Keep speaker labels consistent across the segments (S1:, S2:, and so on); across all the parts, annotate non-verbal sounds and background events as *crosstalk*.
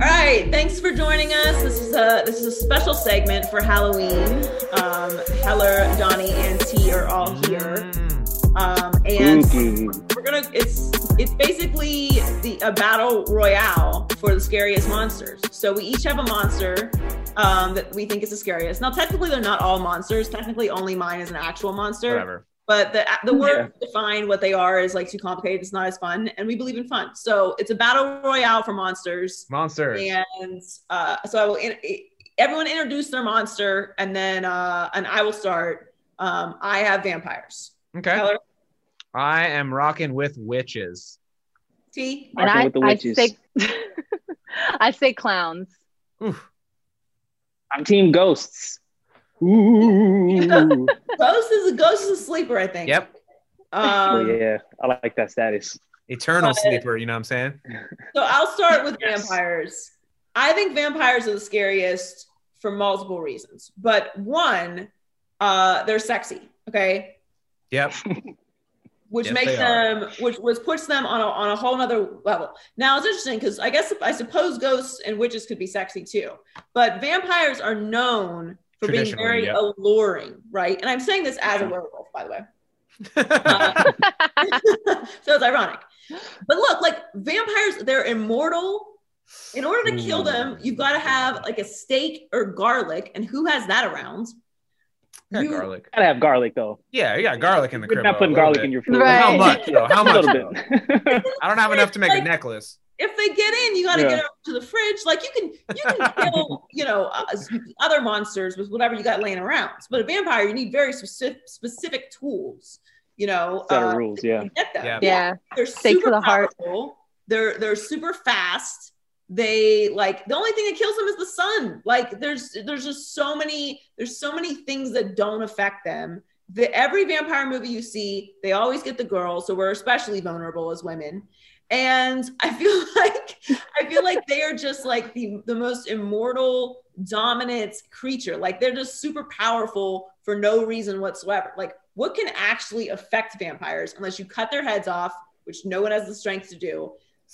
S1: All right, thanks for joining us. This is a this is a special segment for Halloween. Um, Heller, Donnie, and T are all here, um, and we're gonna. It's it's basically the a battle royale for the scariest monsters. So we each have a monster um, that we think is the scariest. Now, technically, they're not all monsters. Technically, only mine is an actual monster.
S2: Whatever.
S1: But the the word to define what they are is like too complicated. It's not as fun, and we believe in fun. So it's a battle royale for monsters.
S2: Monsters.
S1: And uh, so I will. In, everyone introduce their monster, and then uh, and I will start. Um, I have vampires.
S2: Okay.
S1: Tyler,
S2: I am rocking with witches.
S1: T.
S3: And I,
S4: with the
S3: I say, *laughs* I say clowns.
S2: Oof.
S4: I'm team ghosts. Ooh. *laughs*
S1: Ghost is a ghost is a sleeper. I think.
S2: Yep.
S4: oh
S1: Um,
S4: yeah, I like that status.
S2: Eternal
S1: But-
S2: sleeper, you know what I'm saying?
S1: So I'll start with
S4: Yes.
S1: vampires. I think vampires are the scariest for multiple reasons. But one, uh, they're sexy. Okay.
S2: Yep. *laughs*
S1: which
S2: Yes,
S1: makes
S2: they are.
S1: them which which puts them on a, on a whole nother level now it's interesting because i guess i suppose ghosts and witches could be sexy too but vampires are known for being very
S2: yep.
S1: alluring right and i'm saying this as a werewolf by the way *laughs* Uh, *laughs* so it's ironic but look like vampires they're immortal in order to kill them you've got to have like a stake or garlic and who has that around
S2: Got
S1: You-
S2: garlic.
S4: Gotta have garlic though.
S2: Yeah, you got garlic in the
S4: You're
S2: crib.
S4: not putting garlic in your food.
S3: Right.
S2: How much though? How *laughs*
S4: A
S2: much?
S4: little bit.
S2: I don't have enough to make a necklace.
S1: If they get in, you got to
S4: Yeah.
S1: get it to the fridge. Like you can, you can *laughs* kill, you know, uh, other monsters with whatever you got laying around. But a vampire, you need very specific, specific tools. You know,
S4: Set of
S1: uh,
S4: rules,
S1: to
S4: yeah.
S1: Get them.
S2: Yeah.
S3: yeah.
S1: they're
S3: Stake
S1: super
S3: to the heart.
S1: powerful. They're they're super fast. They like the only thing that kills them is the sun. Like there's there's just so many there's so many things that don't affect them. The every vampire movie you see, they always get the girl, so we're especially vulnerable as women. And *laughs* I feel like I feel like they are just like the the most immortal dominant creature. Like they're just super powerful for no reason whatsoever. Like what can actually affect vampires unless you cut their heads off, which no one has the strength to do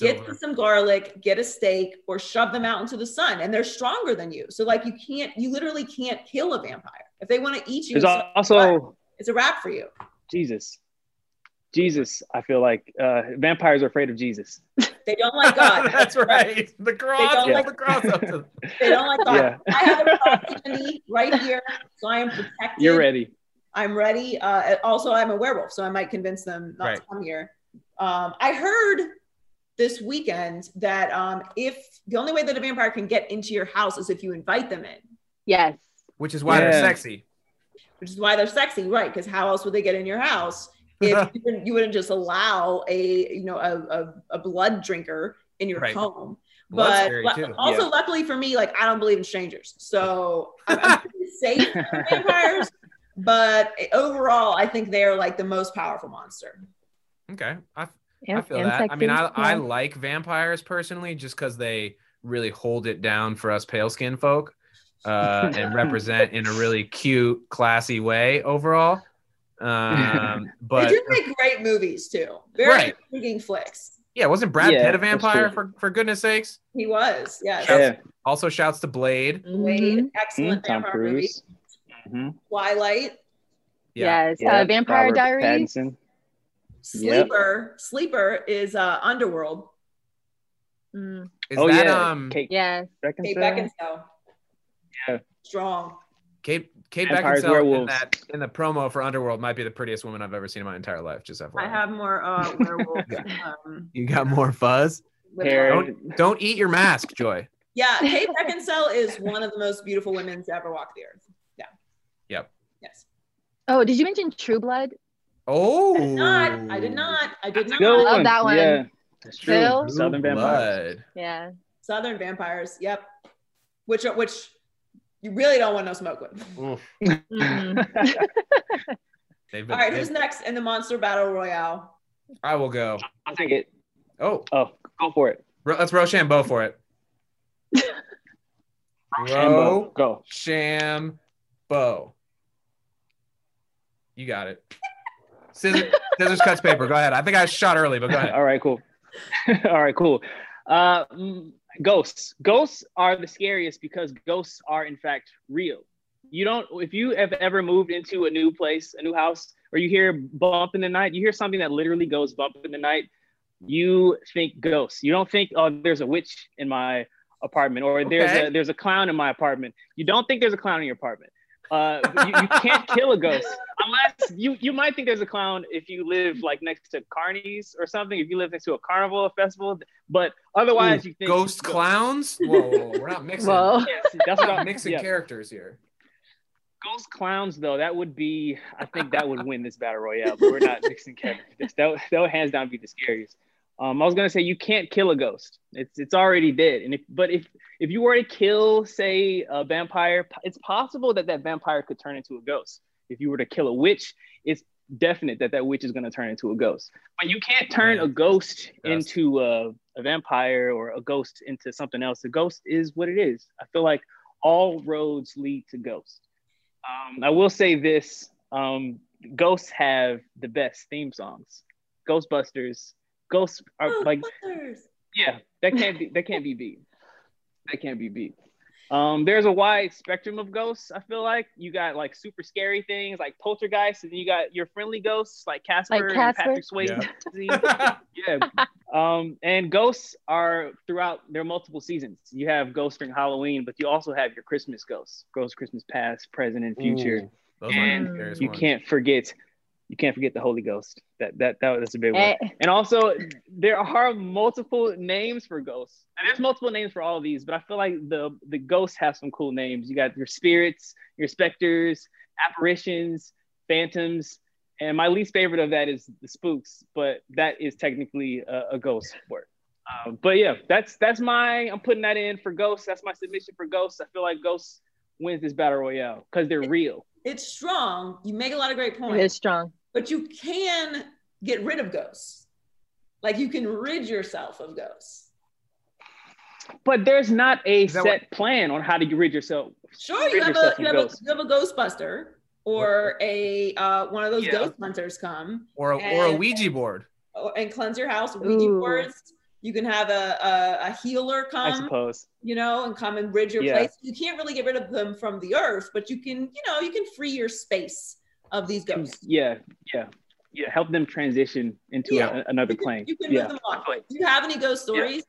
S1: get some garlic, get a stake, or shove them out into the sun, and they're stronger than you. So like you can't, you literally can't kill a vampire. If they want to eat you, it's,
S4: also
S1: it's a wrap for you.
S4: Jesus. Jesus, I feel like uh, vampires are afraid of Jesus.
S1: They don't like God. *laughs*
S2: That's right. The cross.
S1: They don't
S2: hold
S1: like-
S2: the cross up to *laughs*
S1: They don't like God.
S4: Yeah.
S1: I have a prophecy *laughs* right here, so I am protected.
S4: You're ready.
S1: I'm ready. Uh, also, I'm a werewolf, so I might convince them not
S2: Right.
S1: to come here. Um, I heard this weekend that um, if the only way that a vampire can get into your house is if you invite them in.
S3: Yes.
S2: which is why they're sexy.
S1: which is why they're sexy, right? Because how else would they get in your house if *laughs* you wouldn't, you wouldn't just allow a you know a, a, a blood drinker in your
S2: Right.
S1: home?
S2: Blood's
S1: But
S2: scary,
S1: also,
S4: Yeah.
S1: luckily for me, like I don't believe in strangers, so *laughs* I'm, I'm pretty safe from vampires. But overall, I think they are like the most powerful monster.
S2: Okay. I, I feel
S3: and
S2: that. I mean, I,
S3: sexy.
S2: I like vampires personally just because they really hold it down for us pale skin folk uh, and *laughs* represent in a really cute, classy way overall. Um, *laughs* but
S1: they do make great movies too. Very
S2: Right.
S1: intriguing flicks.
S2: yeah, wasn't Brad
S4: Yeah,
S2: Pitt a vampire for, for goodness sakes?
S1: He was, yes.
S4: Yeah.
S2: Also shouts to Blade.
S1: Wade,
S3: Mhm.
S1: excellent
S4: Mhm, Tom
S1: vampire movie.
S4: Cruise. Mhm.
S1: Twilight,
S2: Yeah.
S3: Yes.
S4: Yeah,
S3: uh, Vampire
S4: Robert
S3: Diaries.
S4: Pattinson. Yep.
S1: Sleeper. Sleeper is uh, Underworld.
S3: Mm,
S2: Is
S4: oh
S2: that
S4: yeah,
S2: um
S4: Kate
S3: yes.
S1: Kate
S4: Beckinsale.
S1: Beckinsale.
S4: Yeah.
S1: Strong.
S2: Kate Kate
S4: Vampires,
S2: Beckinsale in that in the promo for Underworld might be the prettiest woman I've ever seen in my entire life. Just FYI.
S1: I have more uh, *laughs* werewolf. um,
S2: you got more fuzz.
S1: with
S4: Hair.
S1: more-
S2: Don't don't eat your mask, Joy.
S1: Yeah, Kate Beckinsale is one of the most beautiful women to ever walk the earth. Yeah.
S2: Yep.
S1: Yes.
S3: Oh, did you mention True Blood?
S2: Oh,
S1: I did not. I did not. I did not.
S4: Good
S3: love that one.
S4: Yeah, that's true.
S3: Phil?
S2: Blue
S4: Southern vampires.
S2: blood.
S3: Yeah.
S1: Southern vampires. Yep. Which which you really don't want no smoke with.
S2: Oof. *laughs*
S3: Mm.
S2: Been,
S1: All right, who's next in the monster battle royale?
S2: I will go.
S4: I'll take it.
S2: Oh,
S4: Oh, go for it.
S2: Ro- let's Rochambeau for it.
S4: Rambo, go.
S2: Rochambeau. You got it. Scissors, *laughs* scissors cuts paper. Go ahead. I think I shot early, but go ahead.
S4: All right, cool. *laughs* All right, cool. Uh, ghosts. Ghosts are the scariest because ghosts are in fact real. You don't. If you have ever moved into a new place, a new house, or you hear bump in the night, you hear something that literally goes bump in the night. You think ghosts. You don't think, oh, there's a witch in my apartment, or there's a there's a clown in my apartment. You don't think there's a clown in your apartment. Uh, you, you can't kill a ghost unless you you might think there's a clown if you live like next to carnies or something. If you live next to a carnival, a festival, but otherwise you think
S2: Ghost clowns? Whoa, whoa, whoa, we're not *laughs* mixing.
S3: Whoa.
S4: Yes, that's
S2: We're
S4: what
S2: not
S4: I'm
S2: mixing
S4: yeah.
S2: characters here.
S4: Ghost clowns though, that would be. I think that would win this battle royale. But we're not mixing characters. That would- that would hands down be the scariest. Um, I was gonna say you can't kill a ghost. It's it's already dead. And if but if if you were to kill, say, a vampire, it's possible that that vampire could turn into a ghost. If you were to kill a witch, it's definite that that witch is gonna turn into a ghost. But you can't turn a ghost
S2: Yes.
S4: into a, a vampire or a ghost into something else. A ghost is what it is. I feel like all roads lead to ghosts. Um, I will say this: um, ghosts have the best theme songs. Ghostbusters, ghosts are like
S1: Ghostbusters.
S4: yeah, that can't be that can't be beat. That can't be beat. Um, there's a wide spectrum of ghosts. I feel like you got like super scary things like poltergeists, and you got your friendly ghosts like Casper,
S3: Like
S4: and Patrick Swayze. *laughs* yeah. Um, and ghosts are throughout there are multiple seasons. You have ghosts during Halloween, but you also have your Christmas ghosts, ghosts Christmas past, present, and future.
S2: Ooh, those
S4: And
S2: the
S4: You
S2: ones.
S4: can't forget, you can't forget the Holy Ghost. That that, that that's a big one.
S3: Eh,
S4: And also, there are multiple names for ghosts. And there's multiple names for all of these, but I feel like the the ghosts have some cool names. You got your spirits, your specters, apparitions, phantoms, and my least favorite of that is the spooks. But that is technically a, a ghost word. Uh, but yeah, that's that's my I'm putting that in for ghosts. That's my submission for ghosts. I feel like ghosts wins this battle royale because they're real.
S1: It's strong. You make a lot of great points.
S3: it is strong.
S1: but you can get rid of ghosts. Like you can rid yourself of ghosts.
S4: But there's not a
S2: Is that
S4: set plan on how to get rid yourself.
S1: Sure, you have
S4: yourself
S1: a you have a, you have a Ghostbuster or a uh, one of those
S4: Yeah.
S1: ghost hunters come
S2: or a, or a Ouija board.
S1: or- and cleanse your house. Ouija
S3: Ooh.
S1: boards. You can have a, a, a healer
S4: I
S1: come,
S4: suppose.
S1: you know, and come and rid your
S4: Yeah.
S1: place. You can't really get rid of them from the earth, but you can, you know, you can free your space of these ghosts.
S4: Yeah, yeah, yeah. Help them transition into
S1: Yeah.
S4: a, another
S1: You can,
S4: plane.
S1: you can
S4: yeah.
S1: move them on. Do you have any ghost stories?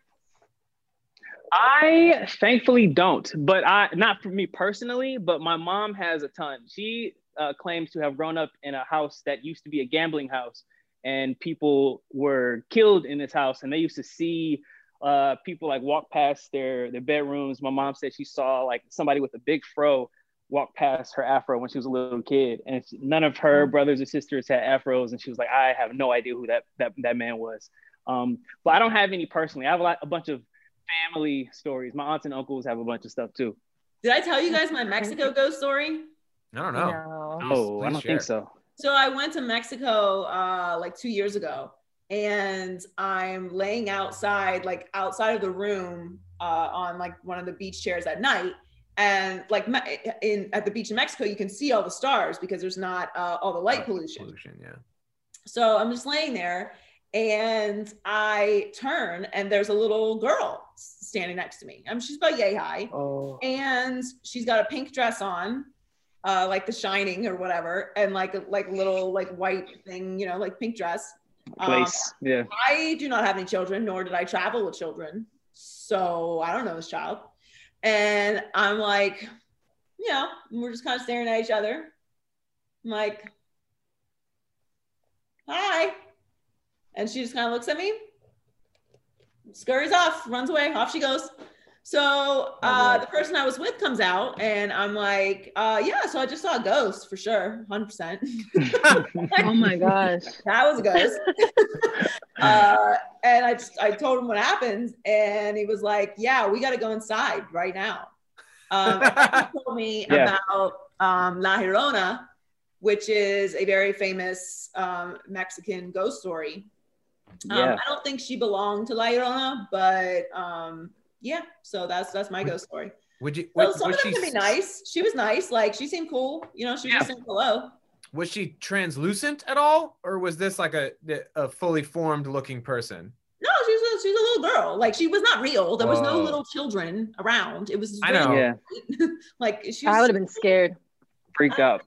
S4: I thankfully don't, but I not for me personally, but my mom has a ton. She uh, claims to have grown up in a house that used to be a gambling house, and people were killed in this house, and they used to see uh, people like walk past their their bedrooms. My mom said she saw like somebody with a big fro walk past her afro when she was a little kid, and she- none of her brothers or sisters had afros, and she was like, I have no idea who that that that man was. Um, but I don't have any personally. I have a, lot, a bunch of family stories. My aunts and uncles have a bunch of stuff too.
S1: Did I tell you guys my Mexico ghost story?
S2: I don't know.
S3: No.
S2: Please-
S4: Oh, I don't
S2: share.
S4: think so.
S1: So I went to Mexico uh, like two years ago, and I'm laying outside, like outside of the room, uh, on like one of the beach chairs at night. And like in at the beach in Mexico, you can see all the stars because there's not uh, all the light pollution.
S2: Pollution, yeah.
S1: So I'm just laying there, and I turn, and there's a little girl standing next to me. I mean, she's about yay high
S4: Oh,
S1: and she's got a pink dress on uh like the shining or whatever and like like little like white thing you know like pink dress. Um,
S4: place. yeah.
S1: i do not have any children nor did i travel with children. So i don't know this child. And i'm like you know we're just kind of staring at each other. I'm like hi. And she just kind of looks at me scurries off runs away off she goes So uh, the person I was with comes out, and I'm like, uh, "Yeah." So I just saw a ghost for sure, hundred percent. *laughs*
S3: Oh my gosh. *laughs*
S1: That was a ghost. *laughs* uh, and I just I told him what happened, and he was like, "Yeah, we got to go inside right now." Um, he told me
S4: Yeah.
S1: about um, La Llorona, which is a very famous um, Mexican ghost story. Um,
S4: Yeah.
S1: I don't think she belonged to La Llorona, but um, yeah. So that's that's my ghost story.
S2: Would you?
S1: Well,
S2: was,
S1: some
S2: was
S1: of them
S2: she
S1: can be nice. She was nice. Like she seemed cool. You know, she was just saying hello.
S2: was she translucent at all, or was this like a a fully formed looking person?
S1: No, she was a, she was a little girl. Like she was not real. There was no little children around. It was
S2: I know.
S4: Yeah, *laughs*
S1: like she was,
S3: I would have been scared.
S4: freaked out.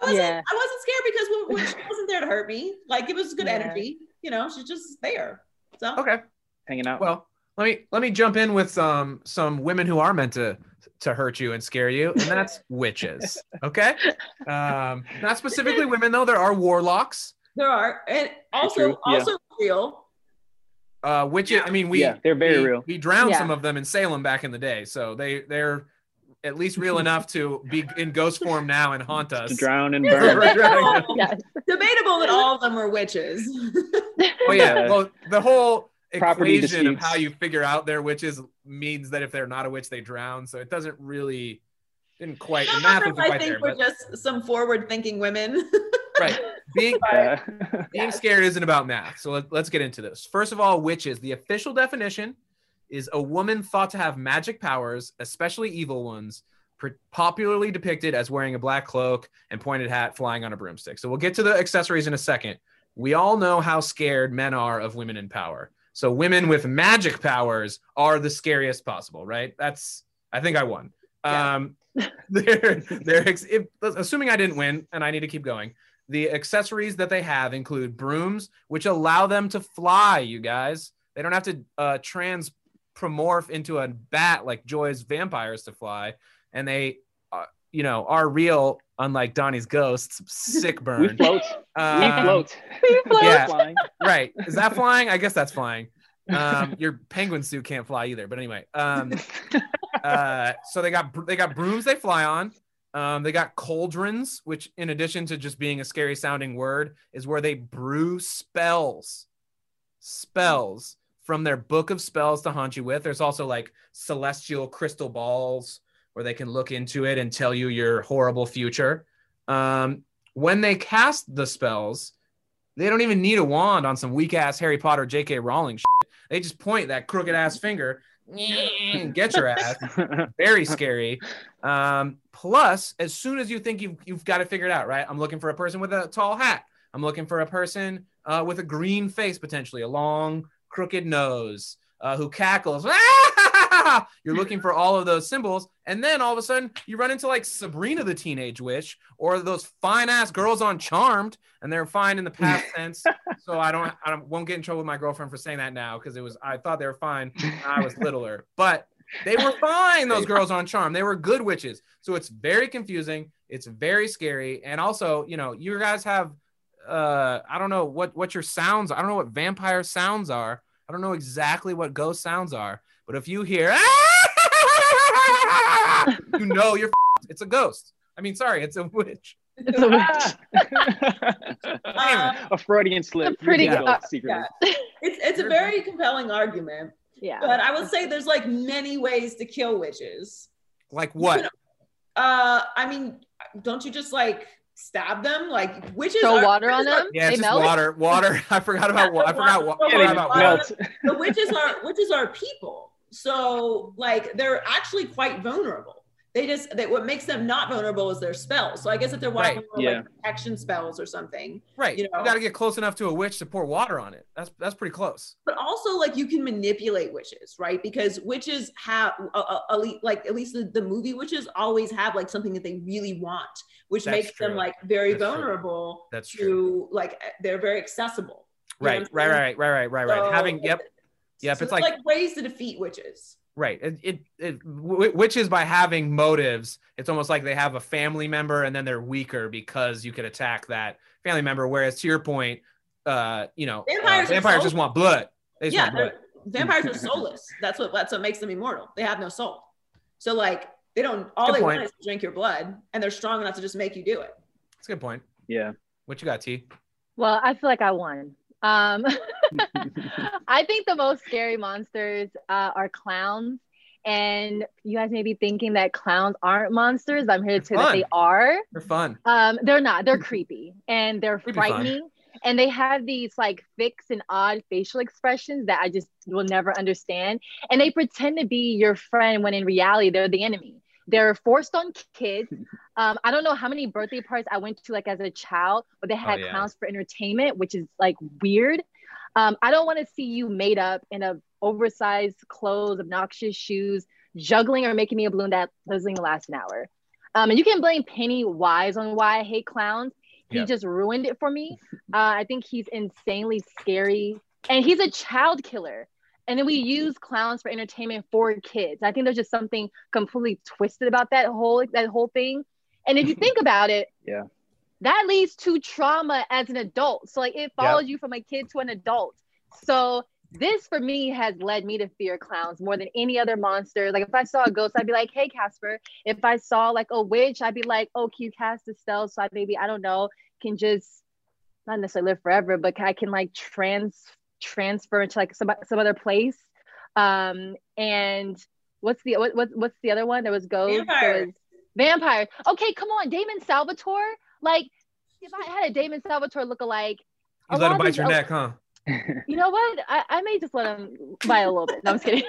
S1: I wasn't,
S3: Yeah.
S1: I wasn't scared because when, when she *laughs* wasn't there to hurt me. Like it was good
S3: Yeah.
S1: energy. You know, she's just there. So
S2: Okay.
S4: Hanging out.
S2: Well, let me let me jump in with some some women who are meant to to hurt you and scare you, and that's *laughs* witches. Okay. Um, not specifically women though. There are warlocks.
S1: there are, and also
S4: yeah.
S1: also real.
S2: Uh, witches. I mean, we
S4: Yeah, they're very
S2: we,
S4: real.
S2: We drowned
S3: Yeah.
S2: some of them in Salem back in the day, so they they're at least real *laughs* enough to be in ghost form now and haunt us.
S4: to drown and
S1: It's
S4: burn.
S2: Right, right.
S1: debatable,
S3: Yes.
S1: debatable that all of them were witches.
S2: Oh yeah.
S4: Yeah. *laughs*
S2: Well, the whole
S4: Property
S2: equation of how you figure out they're witches means that if they're not a witch, they drown. So it doesn't really didn't quite the math
S1: of
S2: isn't
S1: them, I think,
S2: there.
S1: were
S2: But,
S1: just some forward-thinking women. *laughs*
S2: right. Being
S4: Yeah.
S2: being scared isn't about math. So let, let's get into this. First of all, witches. The official definition is a woman thought to have magic powers, especially evil ones, popularly depicted as wearing a black cloak and pointed hat, flying on a broomstick. So we'll get to the accessories in a second. We all know how scared men are of women in power. So women with magic powers are the scariest possible, right? That's I think I won.
S1: Yeah.
S2: Um, *laughs* they're they're if, assuming I didn't win, and I need to keep going. The accessories that they have include brooms, which allow them to fly. You guys, they don't have to uh, transpromorph into a bat like Joy's vampires to fly, and they, uh, you know, are real. Unlike Donnie's ghosts, sick *laughs* burn.
S4: we
S2: burn. *laughs*
S4: float. we
S2: Um,
S4: float.
S2: Yeah. Right? Is that flying? I guess that's *laughs* flying. Um, your penguin suit can't fly either. But anyway, um, uh, so they got they got brooms they fly on. Um, they got cauldrons, which, in addition to just being a scary sounding word, is where they brew spells, spells from their book of spells to haunt you with. There's also like celestial crystal balls where they can look into it and tell you your horrible future. Um, when they cast the spells, they don't even need a wand on some weak ass Harry Potter J.K. Rowling shit. They just point that crooked ass finger, get your ass. *laughs* Very scary. Um, plus, as soon as you think you've you've got it figured out, right? I'm looking for a person with a tall hat. I'm looking for a person uh, with a green face, potentially a long, crooked nose, uh, who cackles. *laughs* You're looking for all of those symbols, and then all of a sudden you run into like Sabrina the Teenage Witch, or those fine ass girls on Charmed, and they're fine in the past *laughs* tense. So I don't, I don't, won't get in trouble with my girlfriend for saying that now because it was I thought they were fine. when I was littler, but they were fine. Those girls on Charm, they were good witches. So it's very confusing. It's very scary, and also, you know, you guys have, uh, I don't know what what your sounds. I don't know what vampire sounds are. I don't know exactly what ghost sounds are. But if you hear, you know you're. f***ed. It's a ghost. I mean, sorry, it's a witch.
S3: It's a witch. *laughs*
S1: Uh,
S4: a Freudian slip.
S3: A pretty
S4: You're
S3: good-
S4: the ghost
S1: it's it's a very compelling argument,
S3: Yeah.
S1: but I would say there's like many ways to kill witches.
S2: Like what?
S1: Uh, I mean, don't you just like stab them? Like witches
S3: Throw
S1: are,
S3: water on them?
S2: Yeah,
S3: they
S2: it's just
S3: melt?
S2: water. Water. *laughs* I forgot about. wa- I forgot. wa- I
S1: Yeah,
S4: they
S2: forgot about
S1: water.
S2: water.
S4: melt.
S1: The witches are witches are people, so like they're actually quite vulnerable. They just that what makes them not vulnerable is their spells. So I guess if they're
S2: Right,
S4: yeah.
S1: like protection spells or something,
S2: Right.
S1: you know, You,
S2: got to get close enough to a witch to pour water on it. That's that's pretty close.
S1: but also like you can manipulate witches, right? Because witches have uh, uh, like at least the, the movie witches always have like something that they really want, which
S2: That's
S1: makes them like very
S2: That's true.
S1: vulnerable
S2: That's
S1: to
S2: true.
S1: like they're very accessible. You know
S2: Right. Right. Right. Right. Right. Right. Right.
S1: So-
S2: Having. Yep. Yep.
S1: so
S2: it's
S1: there's,
S2: like-
S1: ways to defeat witches.
S2: Right. It, it, it w- witches by having motives, it's almost like they have a family member and then they're weaker because you could attack that family member. Whereas to your point, uh, you know, uh,
S1: Vampires are
S2: vampires just want blood. They just
S1: yeah,
S2: want blood.
S1: vampires are soulless. *laughs* That's what that's what makes them immortal. They have no soul. So like they don't all
S2: Good
S1: they
S2: point.
S1: want is to drink your blood, and they're strong enough to just make you do it.
S2: That's a good point.
S4: Yeah.
S2: What you got, T?
S3: Well, I feel like I won. Um, *laughs* *laughs* I think the most scary monsters uh, are clowns. And you guys may be thinking that clowns aren't monsters. I'm here to say that they are.
S2: They're fun.
S3: Um, they're not. They're creepy and they're
S2: fun.
S3: frightening. And they have these like fixed and odd facial expressions that I just will never understand. And they pretend to be your friend when in reality they're the enemy. They're forced on kids. *laughs* Um, I don't know how many birthday parties I went to like as a child, but they had
S2: Oh, yeah.
S3: clowns for entertainment, which is like weird. Um, I don't want to see you made up in a oversized clothes, obnoxious shoes, juggling or making me a balloon that doesn't last an hour. Um, and you can blame Pennywise on why I hate clowns. He
S2: Yep.
S3: just ruined it for me. *laughs* Uh, I think he's insanely scary, and he's a child killer. And then we use clowns for entertainment for kids. I think there's just something completely twisted about that whole that whole thing. And if you think *laughs* about it,
S4: Yeah.
S3: that leads to trauma as an adult. So like it follows you from a kid to an adult. So this for me has led me to fear clowns more than any other monster. Like if I saw a ghost, I'd be like, "Hey, Casper." If I saw like a witch, I'd be like, "Oh, can you cast a spell?" So I maybe I don't know can just not necessarily live forever, but I can like trans transfer into like some some other place. Um, and what's the what, what what's the other one? There was ghost. There
S1: Vampire.
S3: was vampire. Okay, come on, Damon Salvatore. Like if I had a Damon Salvatore look-alike,
S2: You
S3: a
S2: let
S3: lot
S2: him bite
S3: these-
S2: your
S3: oh,
S2: neck, huh? *laughs*
S3: You know what? I, I may just let him bite a little bit. No, I'm just kidding.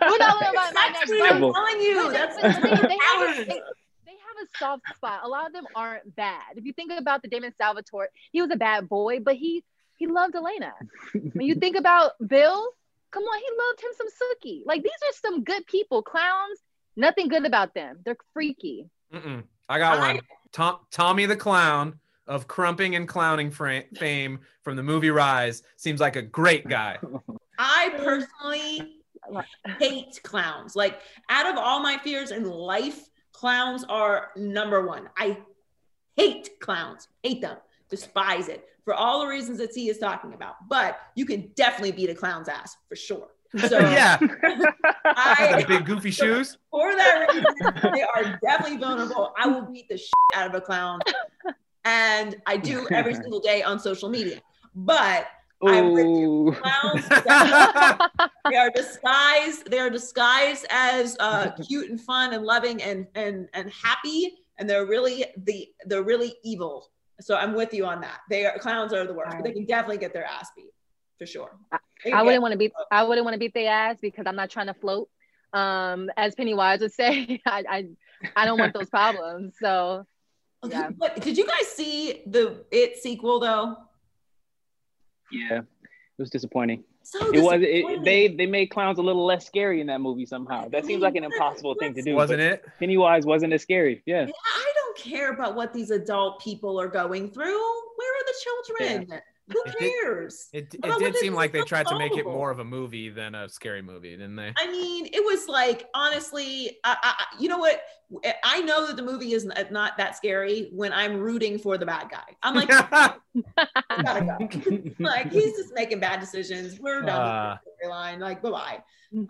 S3: We're not letting him bite my neck.
S1: Exactly, I'm telling you, that's
S3: they, they, they have a, they, they have a soft spot. A lot of them aren't bad. If you think about the Damon Salvatore, he was a bad boy, but he he loved Elena. *laughs* when you think about Bill, come on, he loved him some Sookie. Like these are some good people. Clowns, nothing good about them. They're freaky.
S2: Mm-mm. I got
S1: I-
S2: one. Tom, Tommy the Clown of crumping and clowning fra- fame from the movie Rise seems like a great guy. *laughs*
S1: I personally hate clowns. Like out of all my fears in life, clowns are number one. I hate clowns, hate them, despise it for all the reasons that T is talking about. But you can definitely beat a clown's ass for sure. So *laughs*
S2: yeah, *laughs*
S1: I,
S2: the big goofy shoes.
S1: for that reason, they are definitely vulnerable. I will beat the shit out of a clown, and I do every *laughs* single day on social media. But I'm with you. Clowns, they are disguised. They are disguised as uh, cute and fun and loving and and and happy, and they're really the they're really evil. So I'm with you on that. They are clowns are the worst, but they can definitely get their ass beat for sure. They can
S3: I wouldn't want to beat I wouldn't want to beat their ass because I'm not trying to float. Um, as Pennywise would *laughs* say, I I, I don't want those problems. So yeah.
S1: But did you guys see the It sequel though?
S4: Yeah. It was disappointing.
S1: So
S4: It was it, they they made clowns a little less scary in that movie somehow. That seems like an impossible thing to do.
S2: Wasn't it?
S4: Pennywise wasn't as scary. Yeah.
S1: I don't care about what these adult people are going through. Where are the children? Who
S2: It did-
S1: cares?
S2: It, it
S1: Well,
S2: did seem like they tried to make it more of a movie than a scary movie, didn't they?
S1: I mean, it was like honestly, I, I, you know what? I know that the movie is not not that scary when I'm rooting for the bad guy. I'm like, *laughs* gotta go. *laughs* like he's just making bad decisions. We're done
S2: Uh.
S1: with the storyline. Like, bye bye.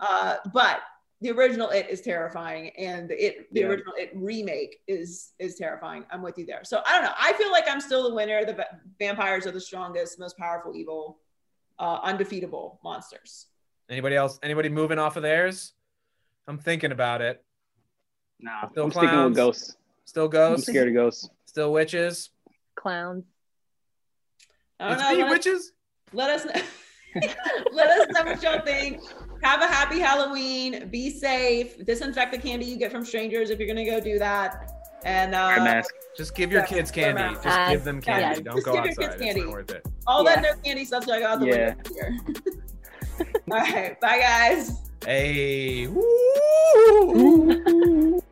S1: Uh, but the original It is terrifying, and the it the
S4: Yeah.
S1: original It remake is is terrifying. I'm with you there. So I don't know. I feel like I'm still the winner. The va- vampires are the strongest, most powerful, evil, uh, undefeatable monsters.
S2: Anybody else? Anybody moving off of theirs? I'm thinking about it.
S4: Nah.
S2: Still
S4: I'm sticking
S2: clowns.
S4: with ghosts.
S2: Still ghosts I'm
S4: scared of ghosts.
S2: Still witches.
S3: clowns.
S1: I don't
S2: It's
S1: know.
S2: me,
S1: let,
S2: witches. *laughs*
S1: let us know. *laughs* let us know what y'all think. Have a happy Halloween. Be safe. Disinfect the candy you get from strangers if you're gonna go do that. And
S4: Wear a
S1: uh,
S4: mask.
S2: Just give your
S1: Yeah,
S2: kids candy. Just
S3: Uh,
S2: give them
S1: yeah,
S2: candy. Don't
S1: just
S2: go
S1: give your kids candy.
S2: It's not worth it.
S1: all
S3: Yeah.
S1: that no candy stuff's going out the
S4: Yeah.
S1: window here. *laughs* all right, bye guys.
S2: Hey. Woo! *laughs*